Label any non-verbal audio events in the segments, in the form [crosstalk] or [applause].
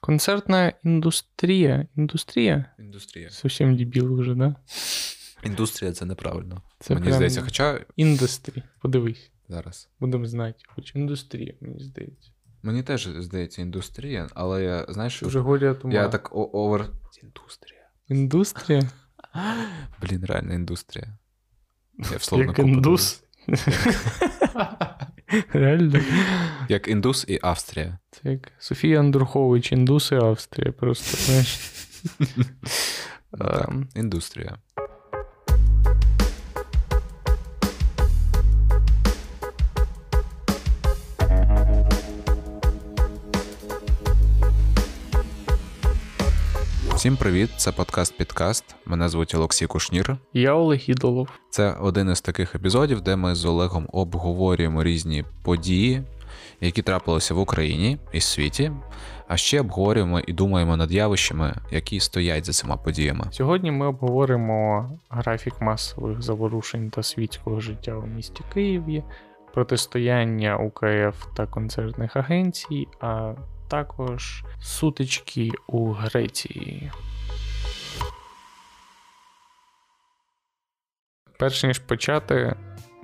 Концертна індустрія. Індустрія? Індустрія. Совсем дебіл вже, да? Індустрія це неправильно. Це мені прям здається, хоча Індустрі. Подивись. зараз. Будемо знати. Хоч індустрія, мені здається. Мені теж здається індустрія, але я, знаєш, Вже горя тума. я так о- овер. Індустрія. Індустрія? Блін, реально індустрія. Я в словнику Як індус. [laughs] [laughs] Реально. Як індус і Австрія. Це як Софія Андрухович, індус і Австрія. Просто, знаєш. [laughs] Ну, Ем. індустрія. Всім привіт! Це подкаст Підкаст. Мене звуть Олексій Кушнір. Я Олег Ідолов. Це один із таких епізодів, де ми з Олегом обговорюємо різні події, які трапилися в Україні і світі, а ще обговорюємо і думаємо над явищами, які стоять за цими подіями. Сьогодні ми обговоримо графік масових заворушень та світського життя у місті Києві, протистояння УКФ та концертних агенцій, а також сутички у Греції. Перш ніж почати,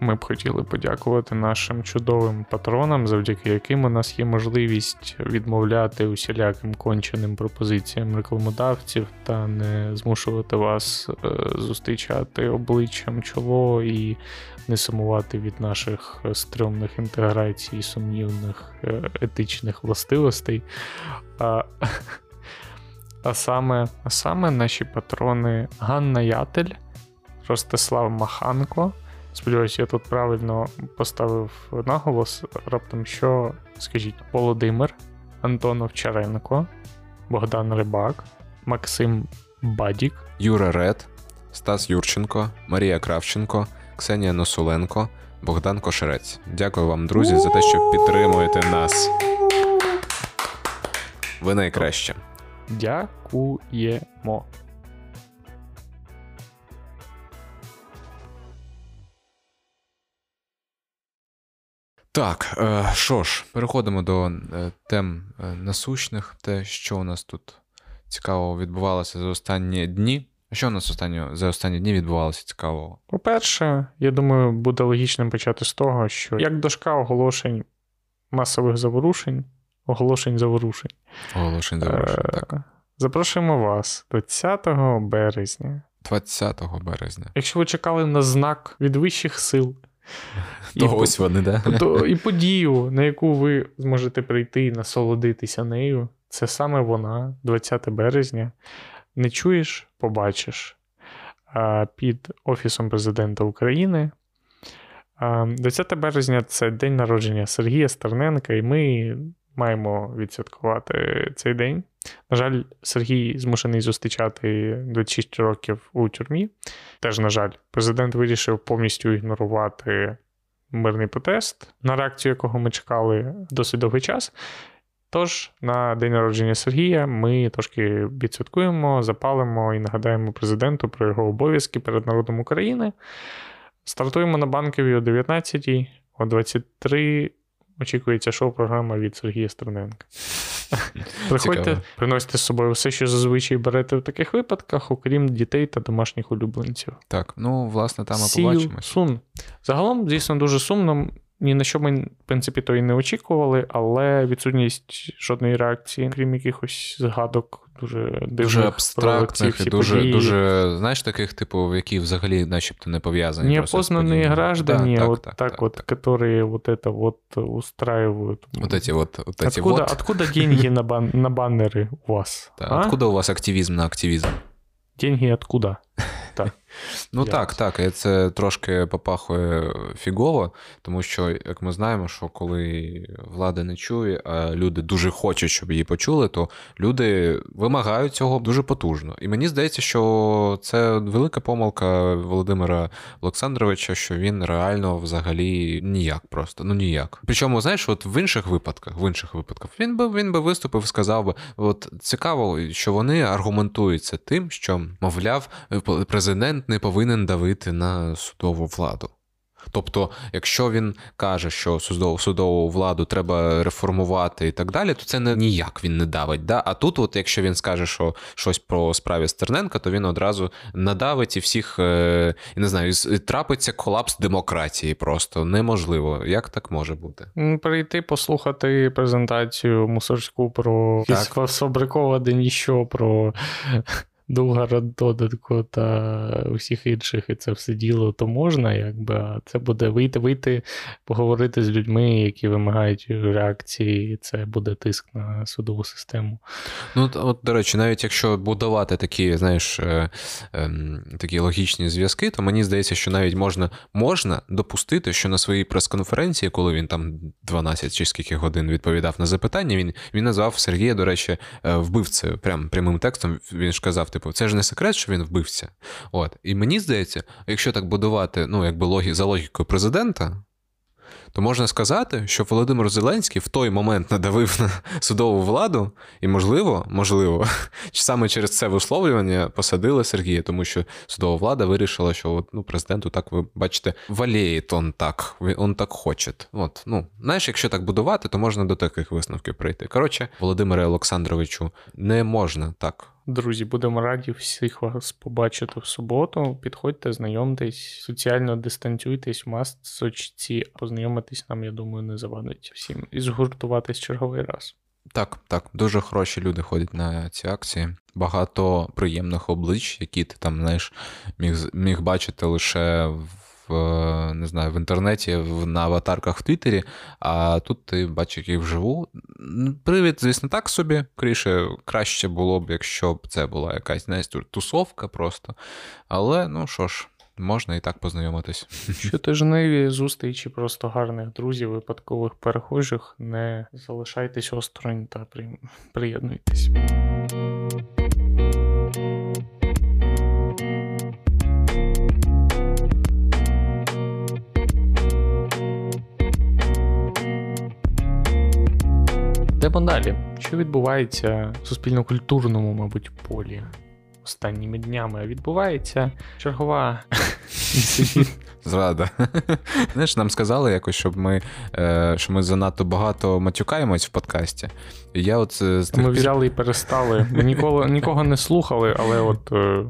ми б хотіли подякувати нашим чудовим патронам, завдяки яким у нас є можливість відмовляти усіляким конченим пропозиціям рекламодавців та не змушувати вас е, зустрічати обличчям чоло і не сумувати від наших стрьомних інтеграцій сумнівних е, етичних властивостей. А, а, саме, а саме наші патрони Ганна Ятель, Ростислав Маханко. Сподіваюся, я тут правильно поставив наголос. Раптом що, скажіть, Володимир, Антон Овчаренко, Богдан Рибак, Максим Бадік, Юра Ред, Стас Юрченко, Марія Кравченко, Ксенія Носуленко, Богдан Кошерець. Дякую вам, друзі, за те, що підтримуєте нас. Ви найкраще. Дякуємо. Так, е, що ж, переходимо до е, тем е, насущних, те, що у нас тут цікавого відбувалося за останні дні. А що у нас останні, за останні дні відбувалося цікавого? По-перше, я думаю, буде логічним почати з того, що як дошка оголошень масових заворушень, оголошень заворушень. Оголошень завершень. Е, Так, Запрошуємо вас 20 березня. 20 березня. Якщо ви чекали на знак від вищих сил, То і, ось вони, да? то, і подію, на яку ви зможете прийти і насолодитися нею, це саме вона, 20 березня. Не чуєш, побачиш під Офісом президента України. 20 березня це день народження Сергія Стерненка, і ми маємо відсвяткувати цей день. На жаль, Сергій змушений зустрічати 26 років у тюрмі. Теж, на жаль, президент вирішив повністю ігнорувати мирний протест, на реакцію якого ми чекали досить довгий час. Тож, на день народження Сергія ми трошки відсвяткуємо, запалимо і нагадаємо президенту про його обов'язки перед народом України. Стартуємо на банковій о 19 о 23 очікується шоу-програма від Сергія Стерненка. [laughs] Приходьте, Цікаво. приносите з собою все, що зазвичай берете в таких випадках, окрім дітей та домашніх улюбленців. Так, ну, власне, там і побачимось. Сун. Загалом, звісно, дуже сумно. Ні на що ми, в принципі, то і не очікували, але відсутність жодної реакції, крім якихось згадок, дуже дивних Дуже про ці абстрактних і всі дуже, події. дуже, знаєш, таких, типу, які взагалі начебто не пов'язані. просто з Неопознанные подіями. граждане, Да, вот так, вот, которые вот это вот устраивают. Вот эти вот, вот эти откуда, вот. откуда деньги на, бан, на баннеры у вас? Да, а? Откуда у вас активізм на активізм? Деньги откуда? Ну так, так, і це трошки попахує фігово, тому що, як ми знаємо, що коли влада не чує, а люди дуже хочуть, щоб її почули, то люди вимагають цього дуже потужно. І мені здається, що це велика помилка Володимира Олександровича, що він реально взагалі ніяк просто, ну ніяк. Причому, знаєш, от в інших випадках, в інших випадках, він би він би виступив, сказав би: от цікаво, що вони аргументуються тим, що, мовляв, президент не повинен давити на судову владу. Тобто, якщо він каже, що судову судову владу треба реформувати і так далі, то це не ніяк він не давить. Да? А тут, от якщо він скаже, що щось про справі Стерненка, то він одразу надавить і всіх е, не знаю, і трапиться колапс демократії. Просто неможливо. Як так може бути? Прийти послухати презентацію мусорську про фабриковане ніщо про Довгород додатку та усіх інших, і це все діло, то можна, якби, а це буде вийти, вийти, поговорити з людьми, які вимагають реакції, і це буде тиск на судову систему. Ну, от, до речі, навіть якщо будувати такі, знаєш, е, е, такі логічні зв'язки, то мені здається, що навіть можна можна допустити, що на своїй прес-конференції, коли він там 12 чи скільки годин відповідав на запитання, він він назвав Сергія, до речі, е, вбивцею. Прям прямим текстом він ж казав, типу, це ж не секрет, що він вбивця. От. І мені здається, якщо так будувати, ну, якби логі, за логікою президента, то можна сказати, що Володимир Зеленський в той момент надавив на судову владу, і, можливо, можливо, [laughs] саме через це висловлювання посадили Сергія, тому що судова влада вирішила, що от, ну, президенту так ви бачите, валієт он так, он так хоче. От, ну, знаєш, якщо так будувати, то можна до таких висновків прийти. Коротше, Володимире Олександровичу, не можна так. Друзі, будемо раді всіх вас побачити в суботу. Підходьте, знайомтесь, соціально дистанціюйтесь, масочці, познайомитись нам, я думаю, не завадить всім і згуртуватись черговий раз. Так, так, дуже хороші люди ходять на ці акції. Багато приємних облич, які ти там знаєш, міг міг бачити лише в в не знаю, в інтернеті, на аватарках в Твіттері, а тут ти бачиш їх вживу. Привід, звісно, так собі. Кріше, краще було б, якщо б це була якась знаєш, тусовка просто. Але ну що ж. Можна і так познайомитись. [laughs] Щотижневі зустрічі просто гарних друзів, випадкових перехожих. Не залишайтесь осторонь та приєднуйтесь. Йдемо далі. Що відбувається в суспільно-культурному, мабуть, полі останніми днями? Відбувається чергова [laughs] Зрада. Знаєш, нам сказали якось, щоб ми е, що ми занадто багато матюкаємось в подкасті. І я от з тих Ми взяли і перестали. Ми ніколи нікого не слухали, але от е,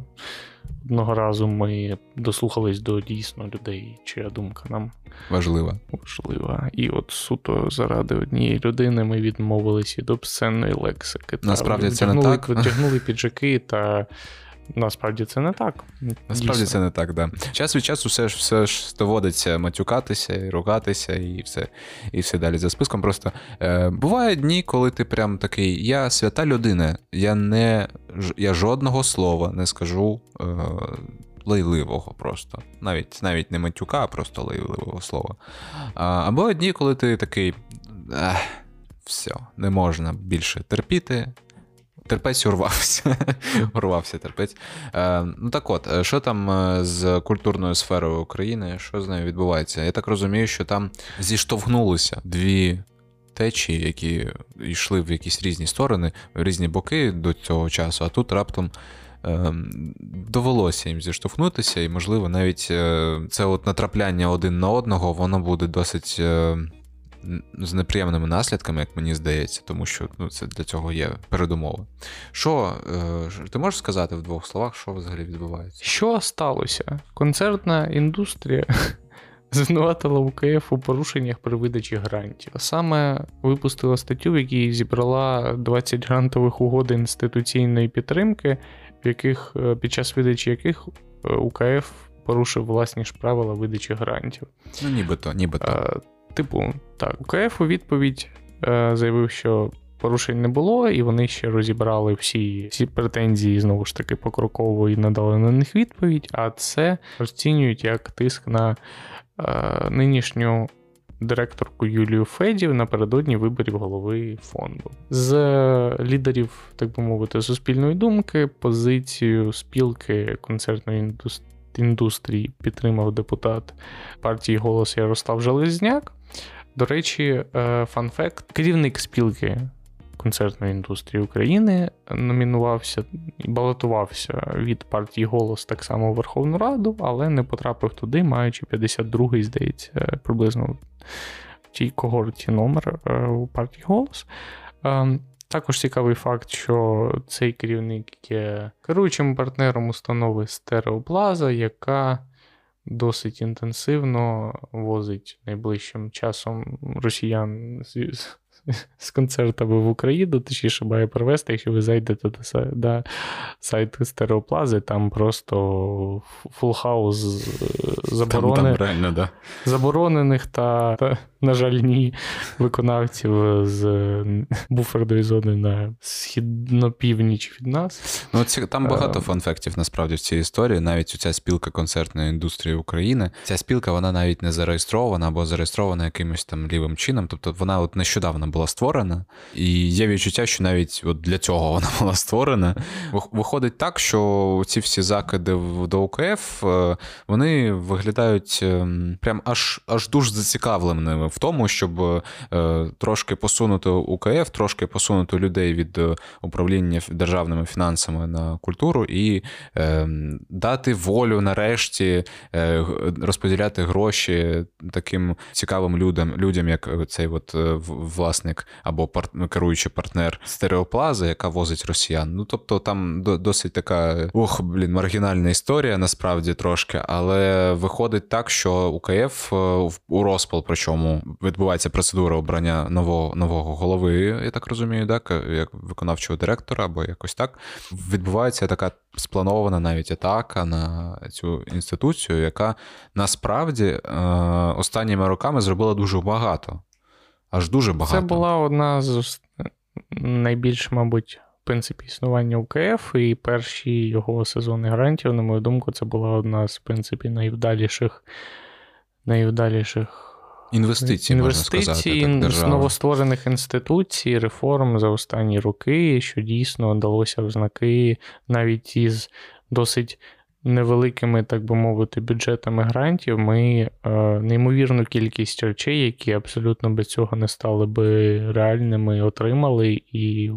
одного разу ми дослухались до дійсно людей, чия думка нам важлива. Важлива. І от суто заради однієї людини ми відмовились від обсценної лексики. Насправді та, це не так. Витягнули піджаки та. Насправді це не так. Насправді Дійсно. це не так, да. Час від часу все ж все ж доводиться матюкатися і ругатися, і все і все далі за списком. Просто е, бувають дні, коли ти прям такий: я свята людина, я не я жодного слова не скажу е, лайливого просто. Навіть навіть не матюка, а просто лайливого слова. А, Або дні, коли ти такий. Ех, все, не можна більше терпіти. Терпець урвався. [laughs] урвався терпець. Е, Ну так от, е, що там е, з культурною сферою України, що з нею відбувається? Я так розумію, що там зіштовхнулися дві течії, які йшли в якісь різні сторони, в різні боки до цього часу, а тут раптом Ем, довелося їм зіштовхнутися, і, можливо, навіть е, це от натрапляння один на одного, воно буде досить е, з неприємними наслідками, як мені здається, тому що ну, це для цього є передумови. Що е, ти можеш сказати в двох словах, що взагалі відбувається? Що сталося? Концертна індустрія. [laughs] Звинуватила УКФ у порушеннях при видачі грантів. Саме випустила статтю, в якій зібрала 20 грантових угод інституційної підтримки, в яких е, під час видачі яких е, УКФ порушив власні ж правила видачі грантів. Ну, нібито, нібито. Типу, так, УКФ у відповідь заявив, що порушень не було, і вони ще розібрали всі всі претензії, знову ж таки, покроково і надали на них відповідь. А це розцінюють як тиск на е, нинішню директорку Юлію Федів напередодні виборів голови фонду. З лідерів, так би мовити, суспільної думки, позицію спілки концертної індустрії підтримав депутат партії Голос Ярослав Железняк. До речі, е, фанфект, керівник спілки концертної індустрії України номінувався і балотувався від партії Голос так само у Верховну Раду, але не потрапив туди, маючи 52-й, здається, приблизно в тій когорті номер е, у партії Голос. Ем, також цікавий факт, що цей керівник є керуючим партнером установи Стереоплаза, яка досить інтенсивно возить найближчим часом росіян з, з концертами в Україну, точніше має привезти, якщо ви зайдете до сайту Стереоплази, там просто full house заборони, там, там реально, да. заборонених та, та, на жаль, ні, виконавців з буферної зони на східно-північ від нас. Ну, ці, Там багато е, фанфектів насправді в цій історії. Навіть ця спілка концертної індустрії України. Ця спілка вона навіть не зареєстрована або зареєстрована якимось там лівим чином. Тобто вона от нещодавно була створена, і є відчуття, що навіть от для цього вона [laughs] була створена. Виходить так, що ці всі закиди до УКФ е, вони виглядають ем, прям аж аж дуже зацікавленими в тому, щоб е, трошки посунути УКФ, трошки посунути людей від е, управління державними фінансами на культуру і дати волю нарешті розподіляти гроші таким цікавим людям, людям як цей от власник або керуючий партнер стереоплази, яка возить росіян. Ну тобто там досить така ох, блін, маргінальна історія, насправді трошки, але виходить так, що УКФ у розпал, причому відбувається процедура обрання нового нового голови, я так розумію, так, як виконавчого директора або якось так. Відбувається така спланована навіть атака на цю інституцію, яка насправді е, останніми роками зробила дуже багато. Аж дуже багато. Це була одна з найбільш, мабуть, принципі існування УКФ, і перші його сезони гарантів, на мою думку, це була одна з в принципі найвдаліших найвдаліших інвестицій, інвестицій можна сказати, так, з новостворених інституцій, реформ за останні роки, що дійсно далося в знаки навіть із досить невеликими, так би мовити, бюджетами грантів, ми е, неймовірну кількість речей, які абсолютно без цього не стали би реальними, отримали, і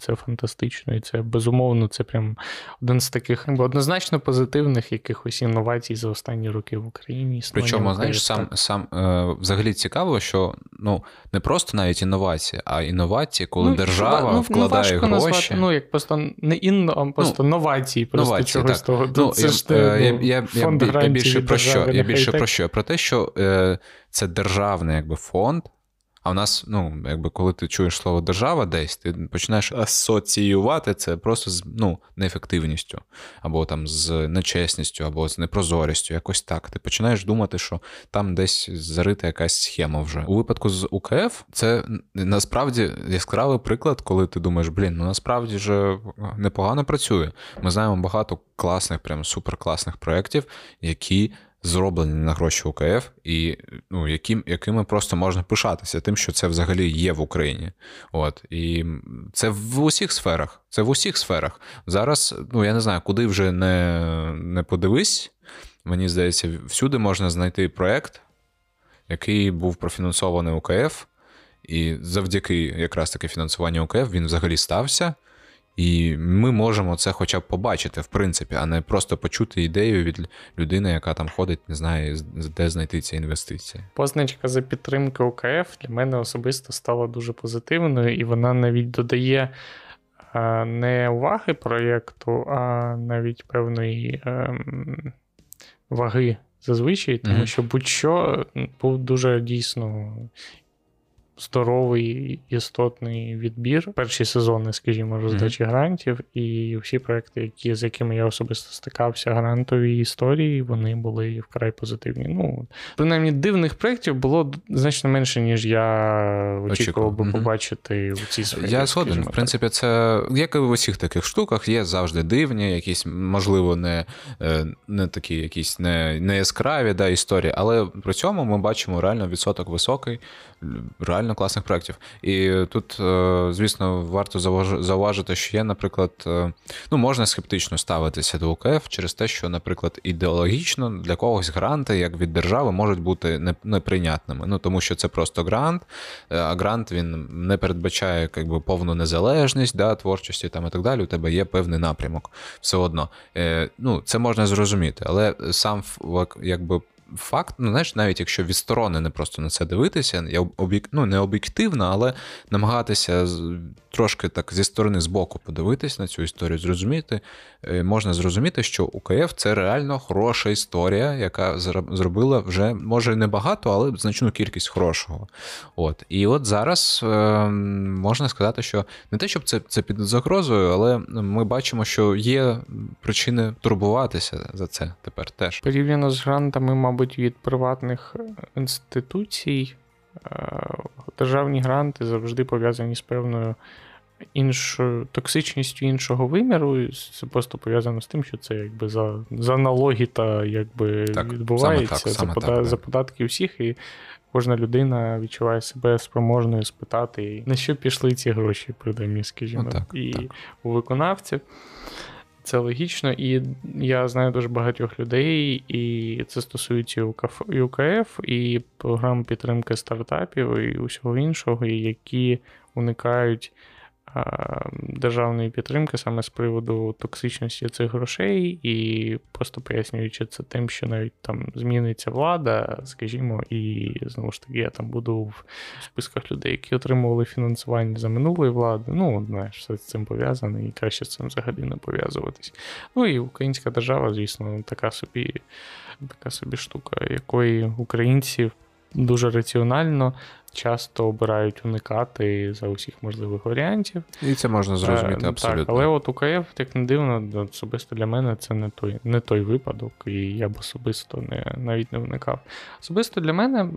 це фантастично. І це безумовно, це прям один з таких однозначно позитивних якихось інновацій за останні роки в Україні. Причому, знаєш, сам сам е, взагалі цікаво, що ну не просто навіть інновації, а інновації, коли ну, держава ну, вкладає ну, гроші. Назвати, ну як просто не інно, а просто ну, новації, просто новації, чогось так. того. Ну, це я, ж, е, я, я, я, я більше про що? Я більше про що? Про те, що е, це державний якби фонд. А в нас, ну, якби коли ти чуєш слово держава десь, ти починаєш асоціювати це просто з ну, неефективністю, або там з нечесністю, або з непрозорістю, якось так. Ти починаєш думати, що там десь зарита якась схема вже. У випадку з УКФ це насправді яскравий приклад, коли ти думаєш, блін, ну насправді ж непогано працює. Ми знаємо багато класних, прям суперкласних проєктів, які зроблені на гроші УКФ, і ну, яким, якими просто можна пишатися, тим, що це взагалі є в Україні. От. І це в усіх сферах. Це в усіх сферах. Зараз, ну я не знаю, куди вже не, не подивись. Мені здається, всюди можна знайти проєкт, який був профінансований УКФ, і завдяки якраз таки фінансуванню УКФ він взагалі стався. І ми можемо це хоча б побачити, в принципі, а не просто почути ідею від людини, яка там ходить, не знає, де знайти ці інвестиції. Позначка за підтримки ОКФ для мене особисто стала дуже позитивною, і вона навіть додає не уваги проєкту, а навіть певної ем, ваги зазвичай, тому mm-hmm. що будь-що був дуже дійсно здоровий істотний відбір. Перші сезони, скажімо, роздачі mm-hmm. грантів, і всі проекти, які, з якими я особисто стикався, грантові історії, вони були вкрай позитивні. Ну, принаймні, дивних проєктів було значно менше, ніж я очікував би mm-hmm. побачити в цій сфері. Я згоден. В принципі, це як і в усіх таких штуках, є завжди дивні, якісь, можливо, не е, не такі якісь не, не яскраві да, історії, але при цьому ми бачимо реально відсоток високий, реально реально класних проєктів. І тут, е, звісно, варто зауважити, що є, наприклад, е, ну, можна скептично ставитися до УКФ через те, що, наприклад, ідеологічно для когось гранти, як від держави, можуть бути неприйнятними. Ну, тому що це просто грант, а грант він не передбачає якби, повну незалежність да, творчості там, і так далі. У тебе є певний напрямок. Все одно. Ну, Це можна зрозуміти, але сам якби факт, ну знаєш, навіть якщо відсторонене просто на це дивитися, я об'єк... ну, не об'єктивно, але намагатися трошки так зі сторони збоку подивитись на цю історію, зрозуміти, можна зрозуміти, що УКФ це реально хороша історія, яка зробила вже, може, не багато, але значну кількість хорошого. От. І от зараз е, можна сказати, що не те, щоб це це під загрозою, але ми бачимо, що є причини турбуватися за це тепер теж. Порівняно з грантами, мабуть, від приватних е, інституцій. Державні гранти завжди пов'язані з певною іншою токсичністю іншого виміру. Це просто пов'язано з тим, що це якби за за налоги та якби так, відбувається саме так, саме за, так, за податки всіх, і кожна людина відчуває себе спроможною спитати, на що пішли ці гроші, принаймні, скажімо, ну, так, і так. у виконавців. Це логічно, і я знаю дуже багатьох людей, і це стосується і УКФ, і програм підтримки стартапів, і усього іншого, які уникають державної підтримки саме з приводу токсичності цих грошей, і просто пояснюючи це тим, що навіть там зміниться влада, скажімо, і знову ж таки я там буду в списках людей, які отримували фінансування за минулої влади. Ну, знаєш, все з цим пов'язане, і краще з цим взагалі не пов'язуватись. Ну і українська держава, звісно, така собі, така собі штука, якої українці дуже раціонально часто обирають уникати за усіх можливих варіантів. І це можна зрозуміти е, абсолютно. Так, Але от УКФ, як не дивно, особисто для мене це не той не той випадок, і я б особисто не, навіть не вникав. Особисто для мене.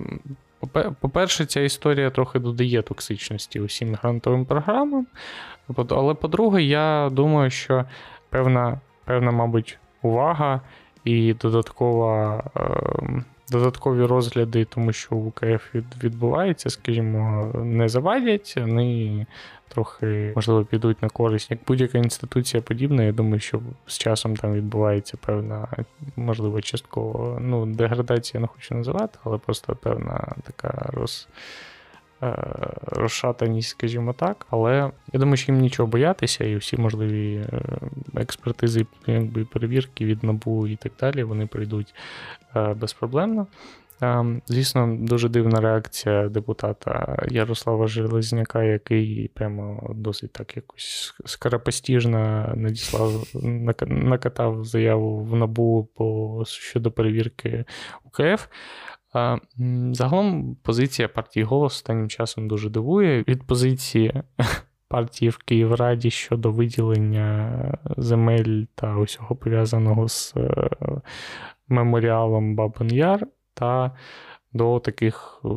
По-перше, ця історія трохи додає токсичності усім грантовим програмам. Але по-друге, я думаю, що певна, певна, мабуть, увага і додаткова ем, додаткові розгляди, тому що в УКФ відбувається, скажімо, не завадять, вони трохи, можливо, підуть на користь. Як будь-яка інституція подібна, я думаю, що з часом там відбувається певна, можливо, частково ну, деградація не хочу називати, але просто певна така роз. Е, розшатаність, скажімо так, але я думаю, що їм нічого боятися, і всі можливі е, експертизи, якби перевірки від НАБУ і так далі, вони прийдуть е, безпроблемно. Звісно, дуже дивна реакція депутата Ярослава Железняка, який прямо досить так якось скарапостіжно надіслав, накатав заяву в НАБУ по щодо перевірки УКФ. Загалом позиція партії голос останнім часом дуже дивує. Від позиції [laughs] партії в Київраді щодо виділення земель та усього пов'язаного з е, меморіалом Бабин Яр та до таких е,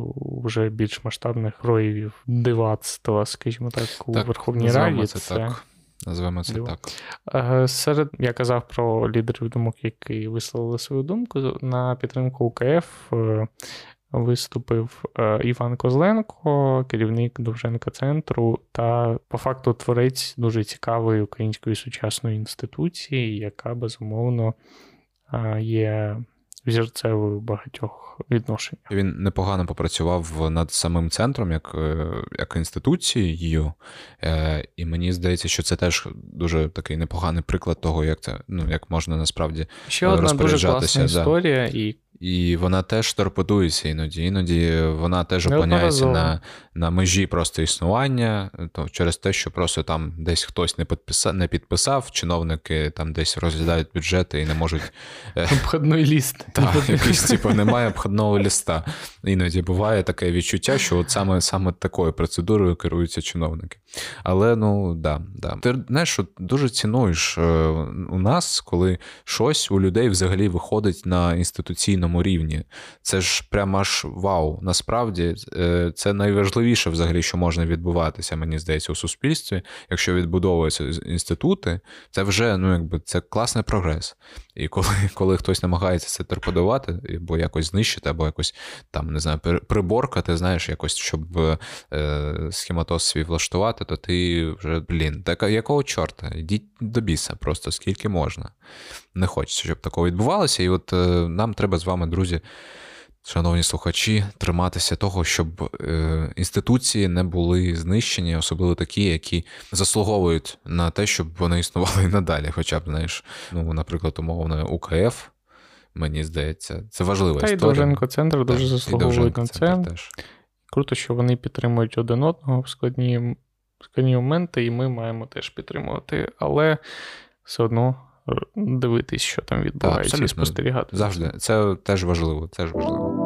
вже більш масштабних проявів дивацтва, скажімо так, у так, Верховній Раді. Це, це так. Назвемо це Дива. так. Е, серед я казав про лідерів думок, які висловили свою думку на підтримку УКФ. Е, виступив е, Іван Козленко, керівник Довженка центру, та по факту творець дуже цікавої української сучасної інституції, яка безумовно є взірцевою багатьох відношень. Він непогано попрацював над самим центром, як е, як інституцією, е, і мені здається, що це теж дуже такий непоганий приклад того, як це ну як можна насправді ще одна дуже класна історія, і і вона теж торпедується іноді. Іноді вона теж опиняється на на межі просто існування, то через те, що просто там десь хтось не підписав, не підписав, чиновники там десь розглядають бюджети і не можуть. Е, [laughs] обходний ліст. [laughs] Так, якийсь типу, немає обходного ліста. Іноді буває таке відчуття, що от саме саме такою процедурою керуються чиновники. Але ну да, да. Ти знаєш, що дуже цінуєш е, у нас, коли щось у людей взагалі виходить на інституційному загальному рівні. Це ж прямо аж вау. Насправді е, це найважливіше, взагалі, що можна відбуватися, мені здається, у суспільстві. Якщо відбудовуються інститути, це вже ну, якби це класний прогрес. І коли [laughs] коли хтось намагається це торпедувати, або якось знищити, або якось там не знаю, приборкати, знаєш, якось щоб е, схематоз свій влаштувати, то ти вже блін, так якого чорта? Йдіть до біса, просто скільки можна. Не хочеться, щоб такого відбувалося. І от е, нам треба з вами, друзі. Шановні слухачі, триматися того, щоб е, інституції не були знищені, особливо такі, які заслуговують на те, щоб вони існували і надалі. Хоча б, знаєш, ну, наприклад, умовно, УКФ, мені здається, це важлива Та історія. Та й Довженко центр дуже заслуговують на це. Теж. Круто, що вони підтримують один одного в складні, складні моменти, і ми маємо теж підтримувати, але все одно дивитись, що там відбувається, і спостерігати. Завжди. Це теж важливо. Це ж важливо.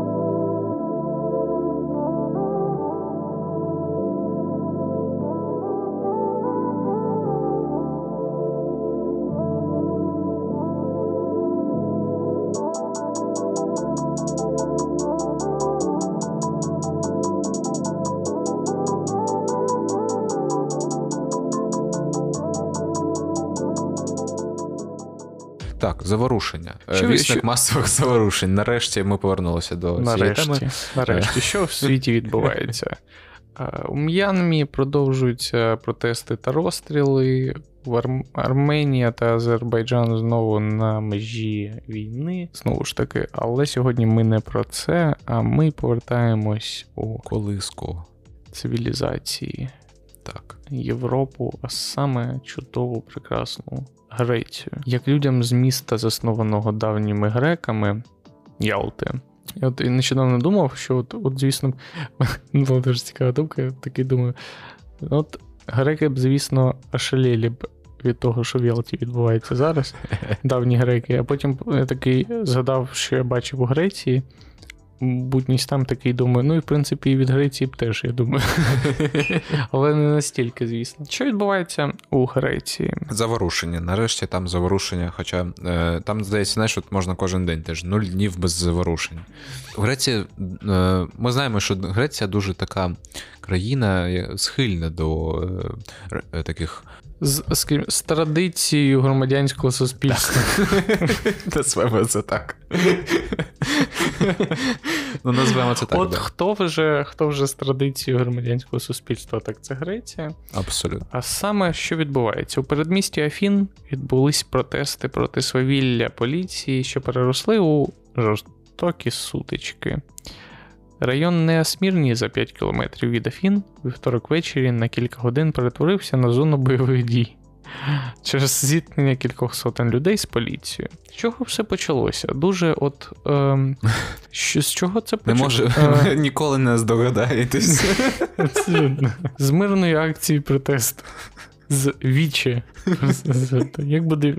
Заворушення. Е, що, Вісник що... масових [laughs] заворушень. Нарешті ми повернулися до нарешті, цієї теми. Нарешті, що в світі [laughs] відбувається? Е, у М'янмі продовжуються протести та розстріли. В Ар... Арменія та Азербайджан знову на межі війни. Знову ж таки, але сьогодні ми не про це, а ми повертаємось у колиску цивілізації. Так. Європу, а саме чудову, прекрасну Грецію, як людям з міста, заснованого давніми греками Ялти. Я от нещодавно думав, що, от, от звісно, [laughs] була дуже цікава думка, я такий думаю: от греки б, звісно, ошалєлі б від того, що в Ялті відбувається зараз, [laughs] давні греки. А потім я такий згадав, що я бачив у Греції будність там такий думаю, ну і в принципі і від Греції б теж, я думаю. [laughs] Але не настільки, звісно. Що відбувається у Греції? Заворушення. Нарешті там заворушення. Хоча е, там, здається, знаєш, от можна кожен день теж нуль днів без заворушень. У Греції е, ми знаємо, що Греція дуже така країна схильна до е, таких з, з, з традицією громадянського суспільства. Назвемо це так. Ну, назвемо це так. От хто вже хто вже з традицією громадянського суспільства, так це Греція. Абсолютно. А саме що відбувається? У передмісті Афін відбулись протести проти свавілля поліції, що переросли у жорстокі сутички. Район Неасмірні за 5 кілометрів від Афін вівторок ввечері на кілька годин перетворився на зону бойових дій [laughs] через зіткнення кількох сотень людей з поліцією. З чого все почалося? Дуже от. Ем, [laughs] що, З чого це почалося? Не може, е... [laughs] ніколи не здогадаєтесь. З мирної акції протесту з Вічі. Як буде.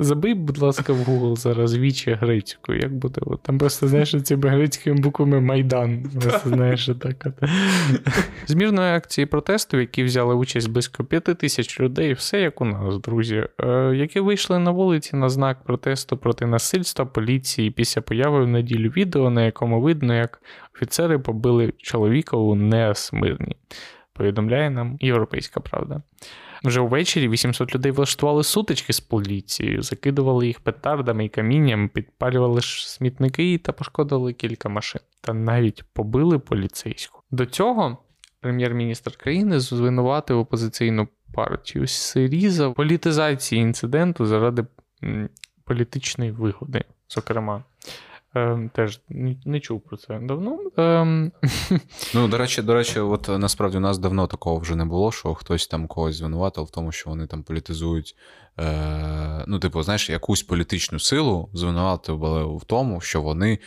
Забий, будь ласка, в Google зараз Вічі грецькою. Як буде? Там просто, знаєш, цими грецькими буквами Майдан. Знаєш, так. З мірної акції протесту, в якій взяли участь близько п'яти тисяч людей, все як у нас, друзі, е, які вийшли на вулиці на знак протесту проти насильства поліції після появи в неділю відео, на якому видно, як офіцери побили чоловіка у Неасмирні. Повідомляє нам Європейська Правда. Вже ввечері 800 людей влаштували сутички з поліцією, закидували їх петардами і камінням, підпалювали смітники та пошкодили кілька машин, та навіть побили поліцейську. До цього прем'єр-міністр країни звинуватив опозиційну партію Сиріза в політизації інциденту заради політичної вигоди, зокрема. Ем, теж не чув про це давно. Ем... [laughs] Ну, до речі, до речі, от насправді у нас давно такого вже не було, що хтось там когось звинуватив в тому, що вони там політизують Е, ну, типу, знаєш, якусь політичну силу звинуватили в тому, що вони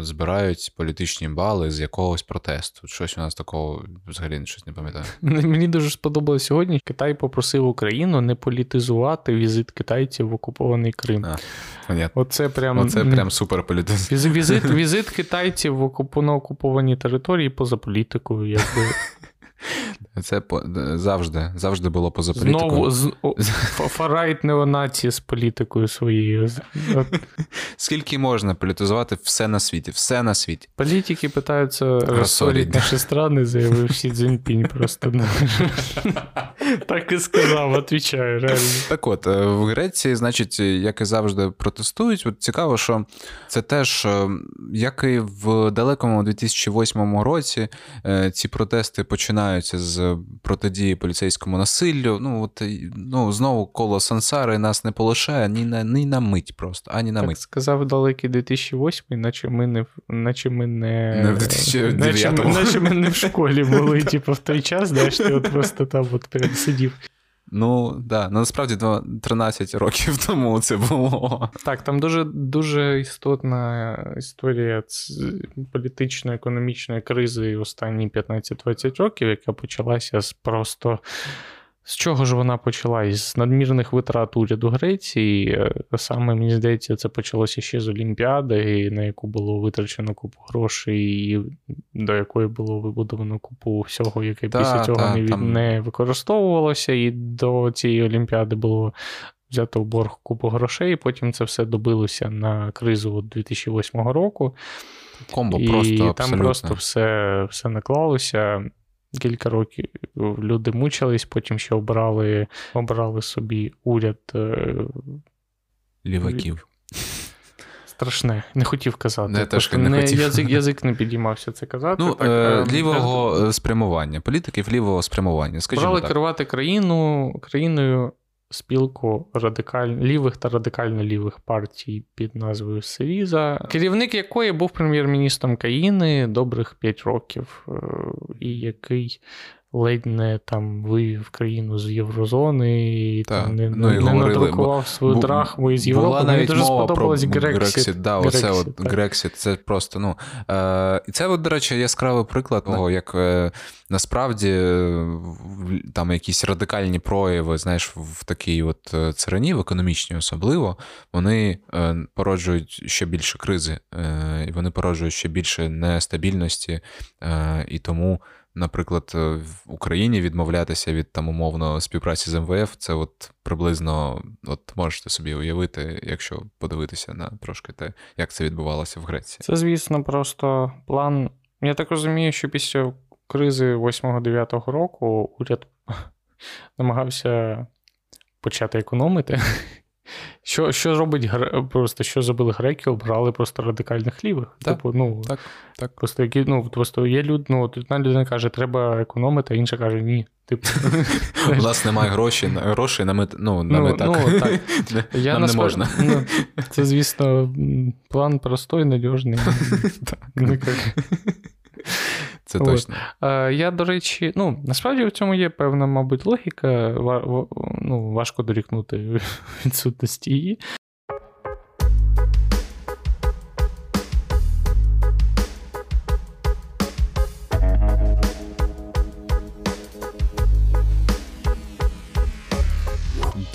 збирають політичні бали з якогось протесту. Щось у нас такого взагалі щось не пам'ятаю. [laughs] Мені дуже сподобалось сьогодні. Китай попросив Україну не політизувати візит китайців в окупований Крим. А, понятно. Оце прям Оце прям супер політизація. Візит, [laughs] візит китайців в окуп... на окуповані території поза політикою, якби. [laughs] Це по, завжди завжди було поза політикою. Знову з, фарайт [laughs] неонаці з політикою своєю. Скільки можна політизувати все на світі? Все на світі. Політики питаються розсорити наші страни, заявив Сі Цзіньпінь просто. [laughs] Так і сказав, відповідаю, реально. Так от, е, в Греції, значить, як і завжди, протестують. От Цікаво, що це теж, е, як і в далекому 2008 році, е, ці протести починаються з протидії поліцейському насиллю. Ну, от, ну, Знову коло сансари нас не полишає ні на ні на мить просто, ані на так мить. Сказав далекий 2008, наче ми не наче ми не, не в 2009 наче, наче ми не в школі були, [laughs] типу, в той час, знаєш, ти от просто там от прям сидів. Ну, да, ну насправді 13 років [laughs] тому це було. Так, там дуже дуже істотна історія політично-економічної кризи останні 15-20 років, яка почалася з просто з чого ж вона почала? Із надмірних витрат уряду Греції. Е, саме мені здається, це почалося ще з Олімпіади, на яку було витрачено купу грошей, і до якої було вибудовано купу всього, яке та, після цього та, не, там... не використовувалося. І до цієї Олімпіади було взято в борг купу грошей. і Потім це все добилося на кризу 2008 року. Комбо і просто там абсолютно. просто все, все наклалося. Кілька років люди мучились, потім ще обрали обрали собі уряд е, ліваків. Страшне, не хотів казати. Не, теж не не, хотів. Язик язик не підіймався це казати. Ну, так, е, е Лівого е, спрямування, політиків лівого спрямування. Скажімо Брали так. керувати країну, країною спілку радикаль... лівих та радикально лівих партій під назвою Сиріза, керівник якої був прем'єр-міністром країни добрих 5 років, е, і який ледь не там вивів країну з Єврозони і так. там не, ну, і не говорили, надрукував свою бу, драхму із Європи. Була навіть дуже мова сподобалось про Грексіт. Да, оце от Грексіт, це просто, ну. Е, І це, от, до речі, яскравий приклад того, як е, насправді там якісь радикальні прояви, знаєш, в такій от е, царині, в економічній особливо, вони е, породжують ще більше кризи, е, і вони породжують ще більше нестабільності, е, і тому наприклад, е, в Україні відмовлятися від там умовно співпраці з МВФ, це от приблизно, от можете собі уявити, якщо подивитися на трошки те, як це відбувалося в Греції. Це, звісно, просто план. Я так розумію, що після кризи 8-9 року уряд [laughs] намагався почати економити. Що що робить просто що зробили греки, обрали просто радикальних лівих. Так, типу, ну, так, так. Просто які, ну, просто є люд, ну, одна людина каже, треба економити, а інша каже, ні. Типу. [laughs] У нас немає грошей, грошей на мет, ну, на ну, так. Ну, так. [laughs] Я Нам не можна. Ну, [laughs] Це, звісно, план простой, надіжний. Це точно. От. Я, до речі, ну, насправді в цьому є певна, мабуть, логіка. Ну, Важко дорікнути [laughs] відсутності її.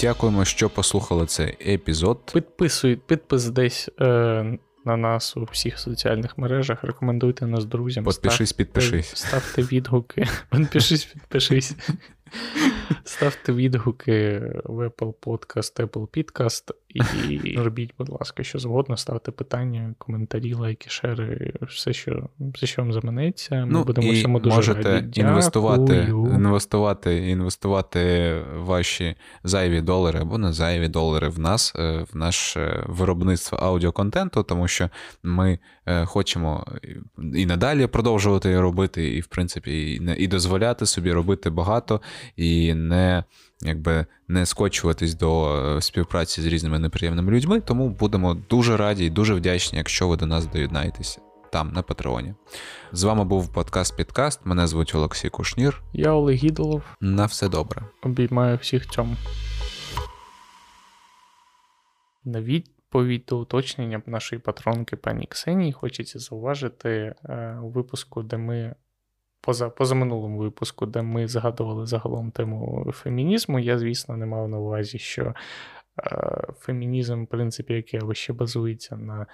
Дякуємо, що послухали цей епізод. Підписуй, підпис десь е, на нас у всіх соціальних мережах. Рекомендуйте нас друзям. Підпишись, ставте, підпишись. Ставте відгуки. Підпишись, підпишись. [laughs] Ставте відгуки в Apple Podcast, Apple Podcast і [laughs] робіть, будь ласка, що згодно, ставте питання, коментарі, лайки, шери, все, що все, що вам заманеться. Ми ну, будемо і всьому дуже можете раді. інвестувати, Дякую. інвестувати, інвестувати ваші зайві долари або не зайві долари в нас, е, в наше виробництво аудіоконтенту, тому що ми е, хочемо і надалі продовжувати робити, і, в принципі, і і дозволяти собі робити багато і не якби не скочуватись до е, співпраці з різними неприємними людьми. Тому будемо дуже раді і дуже вдячні, якщо ви до нас доєднаєтеся там, на Патреоні. З вами був подкаст Підкаст. Мене звуть Олексій Кушнір. Я Олег Гідолов. На все добре. Обіймаю всіх цьому. На відповідь до уточнення нашої патронки пані Ксенії хочеться зауважити е, у випуску, де ми поза позаминулому випуску, де ми згадували загалом тему фемінізму, я, звісно, не мав на увазі, що е, фемінізм, в принципі, який ще базується на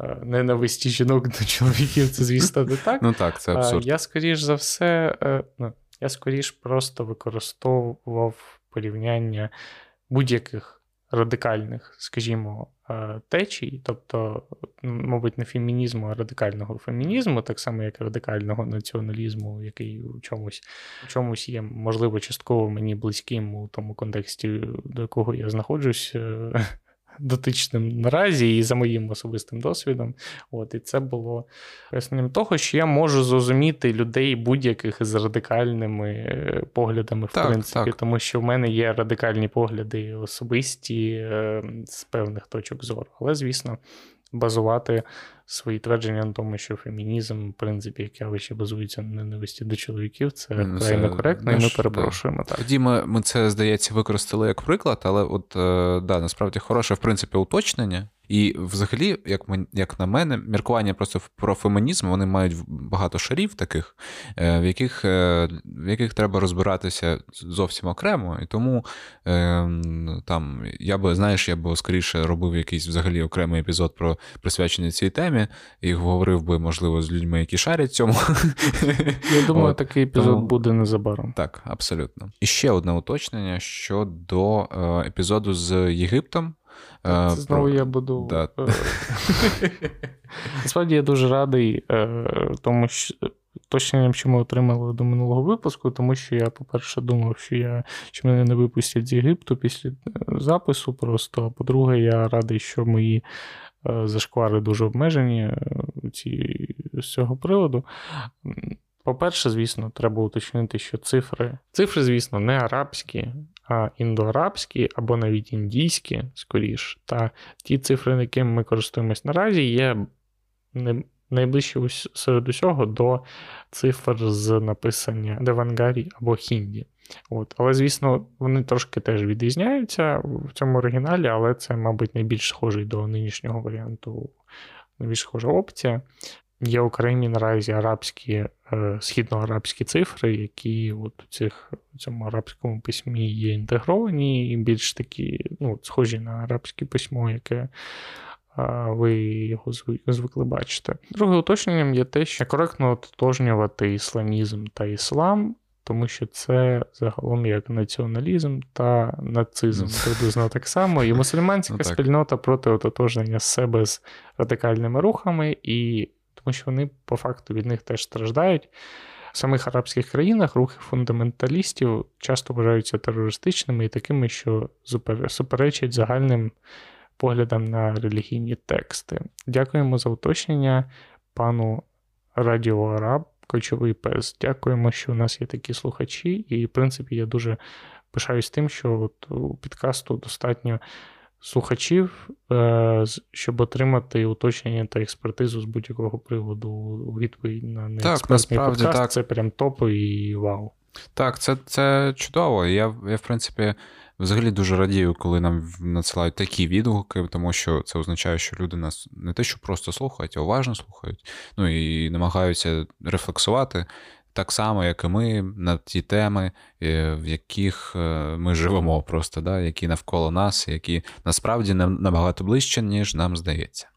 е, ненависті жінок до чоловіків, це, звісно, не так. Ну так, це абсурд. Я, скоріш за все, е, ну, Я скоріш просто використовував порівняння будь-яких радикальних, скажімо, течій, тобто, мабуть, не фемінізму, а радикального фемінізму, так само, як радикального націоналізму, який у чомусь у чомусь є, можливо, частково мені близьким у тому контексті, до якого я знаходжусь. Дотичним наразі і за моїм особистим досвідом. От, І це було поясненням того, що я можу зрозуміти людей будь-яких з радикальними е, поглядами, в Так, принципі, так. тому що в мене є радикальні погляди особисті е, з певних точок зору. Але, звісно, базувати свої твердження на тому, що фемінізм, в принципі, як явище базується на ненависті до чоловіків, це Ну, некоректно, і ми перепрошуємо. Так. Тоді ми, ми це, здається, використали як приклад, але от е, да, насправді хороше, в принципі, уточнення. І взагалі, як, мен- як на мене, міркування просто про фемінізм, вони мають багато шарів таких, е, в яких, е, в яких треба розбиратися зовсім окремо. І тому там я би, знаєш, я би скоріше робив якийсь взагалі окремий епізод про присвячений цій темі, і говорив би, можливо, з людьми, які шарять цьому. [laughs] Я думаю, От, такий епізод тому- буде незабаром. Так, абсолютно. І ще одне уточнення щодо е, епізоду з Єгиптом. Е, Це знову про- я буду. Да. е, [laughs] Насправді я дуже радий е, тому, що точненням, що ми отримали до минулого випуску, тому що я, по-перше, думав, що я що мене не випустять з Єгипту після е, запису просто. А по-друге, я радий, що мої е, зашквари дуже обмежені е, ці, з цього приводу. По-перше, звісно, треба уточнити, що цифри. Цифри, звісно, не арабські, а індоарабські або навіть індійські, скоріш. Та ті цифри, якими ми користуємось наразі, є не- найближче серед усього до цифр з написання Девангарі або Хінді. От. Але, звісно, вони трошки теж відрізняються в цьому оригіналі, але це, мабуть, найбільш схожий до нинішнього варіанту, найбільш схожа опція. Є окремі наразі арабські, е, східноарабські цифри, які от у цих, у цьому арабському письмі є інтегровані, і більш такі, ну, схожі на арабське письмо, яке ви його звикли бачити. Друге уточненням є те, що коректно ототожнювати ісламізм та іслам, тому що це загалом як націоналізм та нацизм Ну, приблизно [laughs] так само. І мусульманська Ну, спільнота проти ототожнення себе з радикальними рухами, і тому що вони по факту від них теж страждають. В самих арабських країнах рухи фундаменталістів часто вважаються терористичними і такими, що суперечать загальним поглядам на релігійні тексти. Дякуємо за уточнення пану Радіо Араб, Кочовий пес. Дякуємо, що у нас є такі слухачі, і, в принципі, я дуже пишаюсь тим, що от у підкасту достатньо слухачів, е, щоб отримати уточнення та експертизу з будь-якого приводу у відповідь на неекспертний насправді подкаст. так. Це прям топ і вау. Так, це, це чудово. Я, я, в принципі, взагалі дуже радію, коли нам надсилають такі відгуки, тому що це означає, що люди нас не те, що просто слухають, а уважно слухають. Ну і намагаються рефлексувати так само, як і ми, на ті теми, е, в яких е, ми живемо, просто, да, які навколо нас, які насправді нам набагато ближче, ніж нам здається.